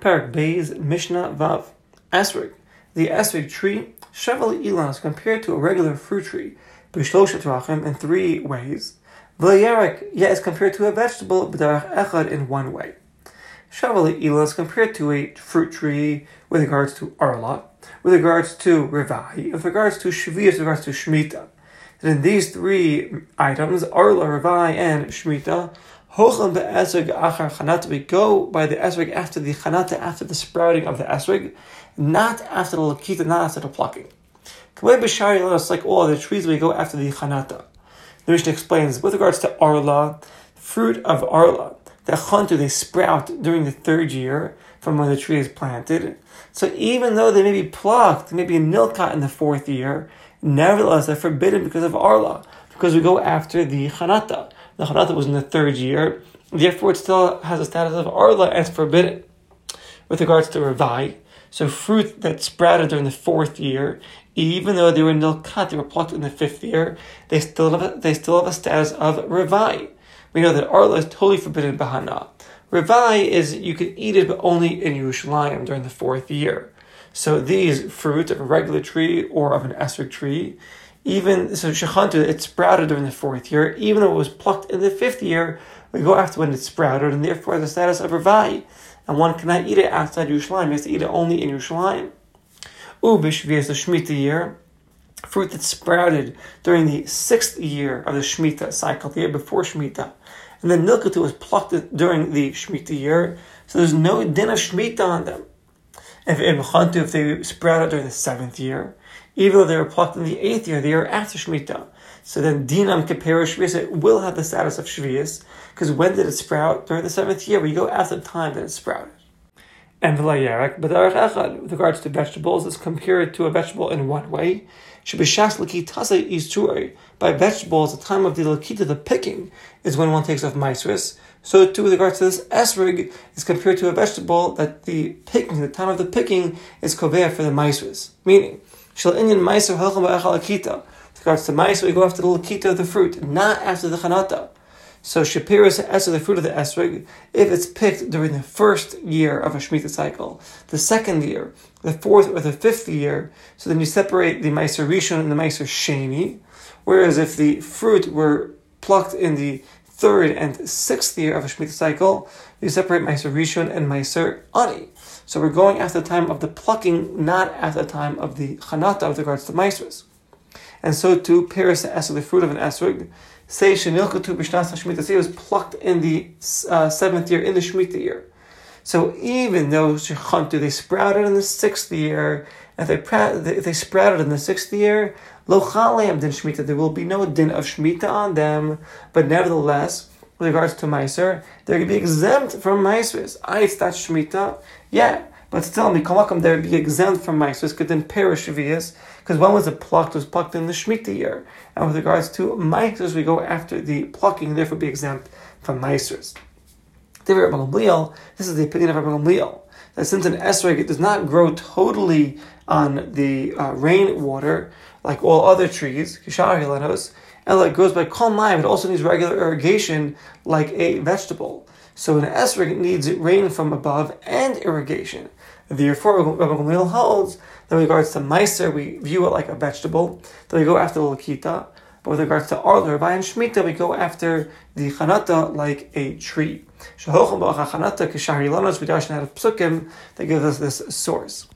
Parak Bays, Mishnah Vav. Esrig. The esrig tree, Shevel Ilan, is compared to a regular fruit tree, B'shloshet Rachim, in three ways. V'yarik, yet is compared to a vegetable, B'darach Echad, in one way. Shevel Ilan is compared to a fruit tree with regards to Arla, with regards to Revai, with regards to Shvi, with regards to Shemitah. And in these three items, Arla, Revai, and Shemitah, Hocham be'esrig achar chanata. We go by the esrig after the chanata, after the sprouting of the esrig, not after the lakita, not after the plucking. It's like all other trees, we go after the chanata. The Mishnah explains, with regards to arla, fruit of arla, the chantu, they sprout during the third year from when the tree is planted. So even though they may be plucked, maybe a nilkat in the fourth year, nevertheless they're forbidden because of arla, because we go after the chanata. The Chanata was in the third year, therefore it still has a status of Arla as forbidden. With regards to Ravai, so fruit that sprouted during the fourth year, even though they were nilkat, they were plucked in the fifth year, they still have a, they still have a status of Ravai. We know that Arla is totally forbidden Bahana. Ravai is you can eat it but only in Yerushalayim during the fourth year. So these fruit of a regular tree or of an esrog tree, even so shechantu, it sprouted during the fourth year, even though it was plucked in the fifth year, we go after when it sprouted, and therefore the status of Ravai. And one cannot eat it outside Yerushalayim, he has to eat it only in Yerushalayim. Ubish via the Shemitah year, fruit that sprouted during the sixth year of the Shemitah cycle, the year before Shemitah. And then Nilkatu was plucked during the Shemitah year, so there's no din of Shemitah on them. If, if they sprouted during the seventh year, even though they were plucked in the eighth year, the year after Shemitah. So then Dinam Kepera Shvius, it will have the status of Shvius, because when did it sprout? During the seventh year, we go after the time that it sprouted. And V'layarak, but Echad, with regards to vegetables, is compared to a vegetable in one way. Shebishas Lakitase Isturei, by vegetables, the time of the Lakita, the picking, is when one takes off Maisris. So too with regards to this esrig is compared to a vegetable that the picking, the time of the picking is kovea for the maisris. Meaning, Shal inyan meiser halcham ba'echal akita. With regards to meiser, we go after the lakita of the fruit, not after the chanata. So shapiras esr, the fruit of the esrog, if it's picked during the first year of a shemitah cycle, the second year, the fourth or the fifth year, so then you separate the meiser rishon and the meiser sheni. Whereas if the fruit were plucked in the third and sixth year of a shemitah cycle, you separate meiser rishon and meiser ani. So we're going at the time of the plucking, not at the time of the chanata with regards to maisris. And so too, Paris esrog, the fruit of an esrog, say shenilkatu b'shnas hashmita, say it was plucked in the uh, seventh year, in the shmita year. So even though shechantu, they sprouted in the sixth year, if they, they sprouted in the sixth year, lo din shmita, there will be no din of shmita on them, but nevertheless, with regards to Meiser, they're going to be exempt from Meisers. I, it's that Shemitah, yeah, but still, Mikamakam, they would be exempt from Meisers, could then perish because when was it plucked? Was plucked in the Shemitah year. And with regards to Meisers, we go after the plucking, therefore be exempt from Meisers. This is the opinion of Rabbi that since an esrog does not grow totally on the uh, rainwater, like all other trees, Ella grows by kol mayim. It also needs regular irrigation like a vegetable. So an esrog needs rain from above and irrigation. Therefore, Rabbi Gamliel holds that with regards to meiser, we view it like a vegetable. That we go after the lakita. But with regards to arler, by and shmita, we go after the chanata like a tree. Shahocham ba'achanata kishari lanos v'darshan out of psukim that gives us this source.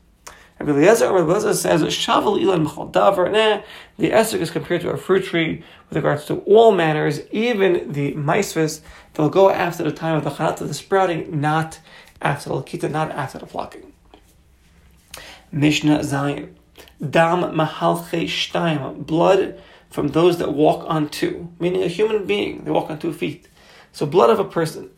Rabbi Eliezer, Rabbi Eliezer says, Shavel ilan davar. Nah, the esrog is compared to a fruit tree with regards to all manners, even the maisris. They'll go after the time of the chanat, the sprouting, not after the lakita, not after the flocking. Mishnah Zayin. Dam mahalche shtayim. Blood from those that walk on two, meaning a human being. They walk on two feet. So blood of a person.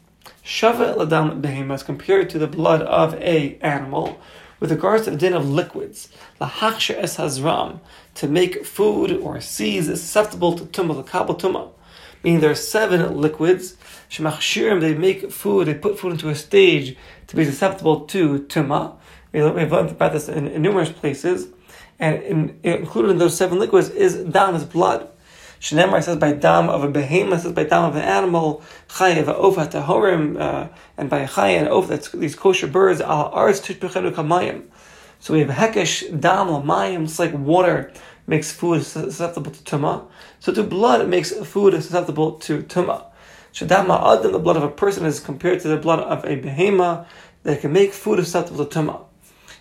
Shava ladam behema is compared to the blood of a animal with regards to the din of liquids, lahachsher es hazram, to make food or seeds susceptible to tumah, the kabel tumah. Meaning there are seven liquids. Shemachshirim, they make food, they put food into a stage to be susceptible to tumah. We've learned about this in, in numerous places. And in, included in those seven liquids is dam, is blood. Shnemar says by dam of a behemoth, says by dam of an animal, chayev of tahorim, uh, and by a chay and oaf, that's these kosher birds, al arz tishbechenu kamayim. So we have hekesh, dam, mayim, it's like water makes food susceptible to tuma. So to blood, it makes food susceptible to tuma. Shadama adam, the blood of a person is compared to the blood of a behemoth that can make food susceptible to tuma.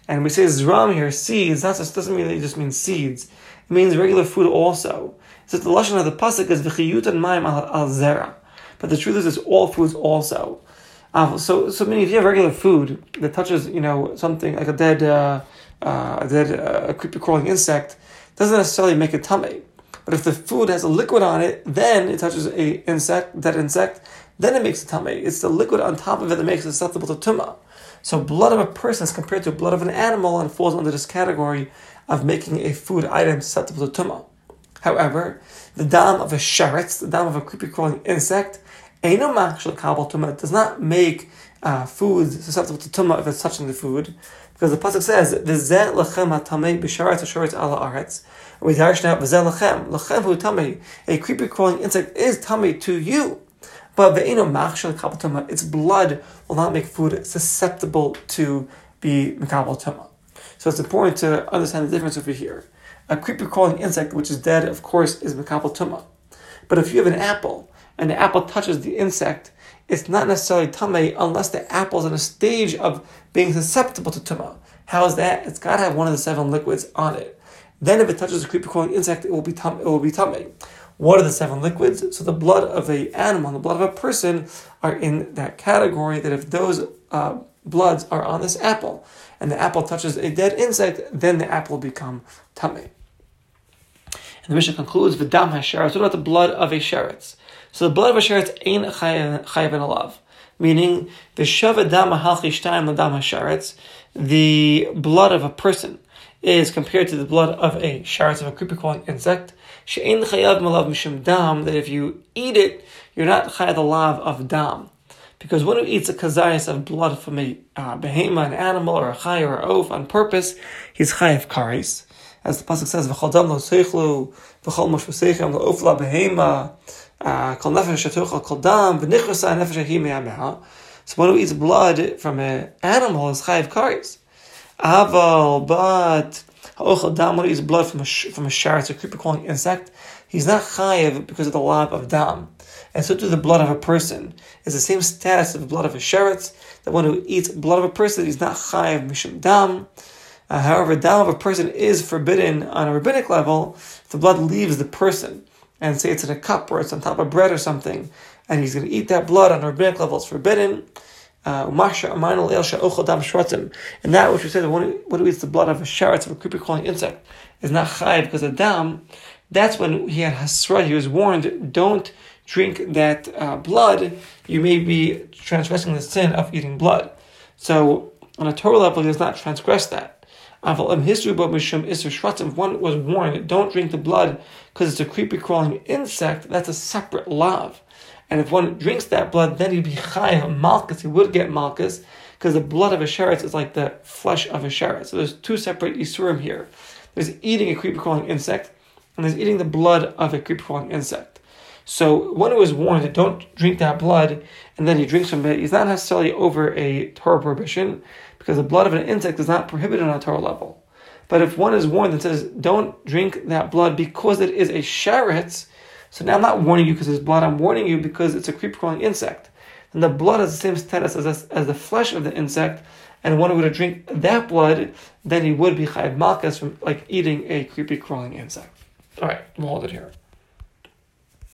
And we say zram here, seeds, that doesn't mean that it just means seeds. It means regular food also. So the lashon of the pasuk is v'chiyut and mayim al zera. But the truth is, it's all foods also. Uh, so, so meaning if you have regular food that touches, you know, something like a dead, uh, uh, a dead, uh, a creepy crawling insect, doesn't necessarily make it tummy. But if the food has a liquid on it, then it touches a insect, dead insect, then it makes a tummy. It's the liquid on top of it that makes it susceptible to tumah. So blood of a person is compared to blood of an animal and falls under this category of making a food item susceptible to tumah. However, the dam of a sheretz, the dam of a creepy crawling insect, does not make uh, food susceptible to tumah if it's touching the food, because the pasuk says v'zeh hatamei b'sharetz hasharetz ala aretz. We darshan out v'zeh hu tamei. A creepy crawling insect is tamei to you. But ve'ino machshel kabel tumah, its blood will not make food susceptible to be mikabel tumah. So it's important to understand the difference over here. A creepy crawling insect, which is dead, of course, is tumah. But if you have an apple and the apple touches the insect, it's not necessarily tumah unless the apple is in a stage of being susceptible to tumah. How is that? It's got to have one of the seven liquids on it. Then, if it touches a creepy crawling insect, it will be tum- it will be tumah. What are the seven liquids? So the blood of a animal, and the blood of a person, are in that category. That if those uh, bloods are on this apple, and the apple touches a dead insect, then the apple will become tummy. And the Mishnah concludes, "V'dam hasheretz." What about the blood of a sheretz? So the blood of a sheretz ain't chayav alav, meaning the shavadam halchi shtayim ladam hasheretz, the blood of a person is compared to the blood of a sheretz of a creepy crawling insect. She'ein chayav malav mishum dam, that if you eat it, you're not chayav the lav of dam. Because one who eats a kazayas of blood from a uh, behema, an animal, or a chay, or a oaf on purpose, he's chayav karis. As the pasuk says, "V'chol dam lo seichlu, v'chol mosh v'seichem lo oaf la behema, uh, kol nefesh shatucha kol dam, v'nichrasa nefesh ahi me'ameha." So one who eats blood from an animal is chayav karis. Aval, but ha'ochel dam, one who eats blood from a from a sharet, a creeper crawling insect, he's not chayav because of the lav of dam and so too the blood of a person is the same status of the blood of a sheretz. The one who eats blood of a person is not chayiv mishum dam. Uh, however, dam of a person is forbidden on a rabbinic level if the blood leaves the person. And say it's in a cup or it's on top of bread or something, and he's going to eat that blood on a rabbinic level, it's forbidden. Uh, and that which we said, one who eats the blood of a sheretz, of a creepy crawling insect, is not chayiv because of dam. That's when he had hasra, he was warned, don't drink that uh, blood, you may be transgressing the sin of eating blood. So on a Torah level, he does not transgress that. If one was warned, don't drink the blood because it's a creepy crawling insect, that's a separate lav. And if one drinks that blood, then he'd be chayah malchus, he would get malchus, because the blood of a sheretz is like the flesh of a sheretz. So there's two separate isurim here. There's eating a creepy crawling insect, and there's eating the blood of a creepy crawling insect. So one who is warned that don't drink that blood, and then he drinks from it, he's not necessarily over a Torah prohibition, because the blood of an insect is not prohibited on a Torah level. But if one is warned that says, don't drink that blood because it is a sheretz, so now I'm not warning you because it's blood, I'm warning you because it's a creep crawling insect. And the blood has the same status as, as the flesh of the insect, and one were to drink that blood, then he would be chayiv malchus from like eating a creepy crawling insect. All right, we'll hold it here.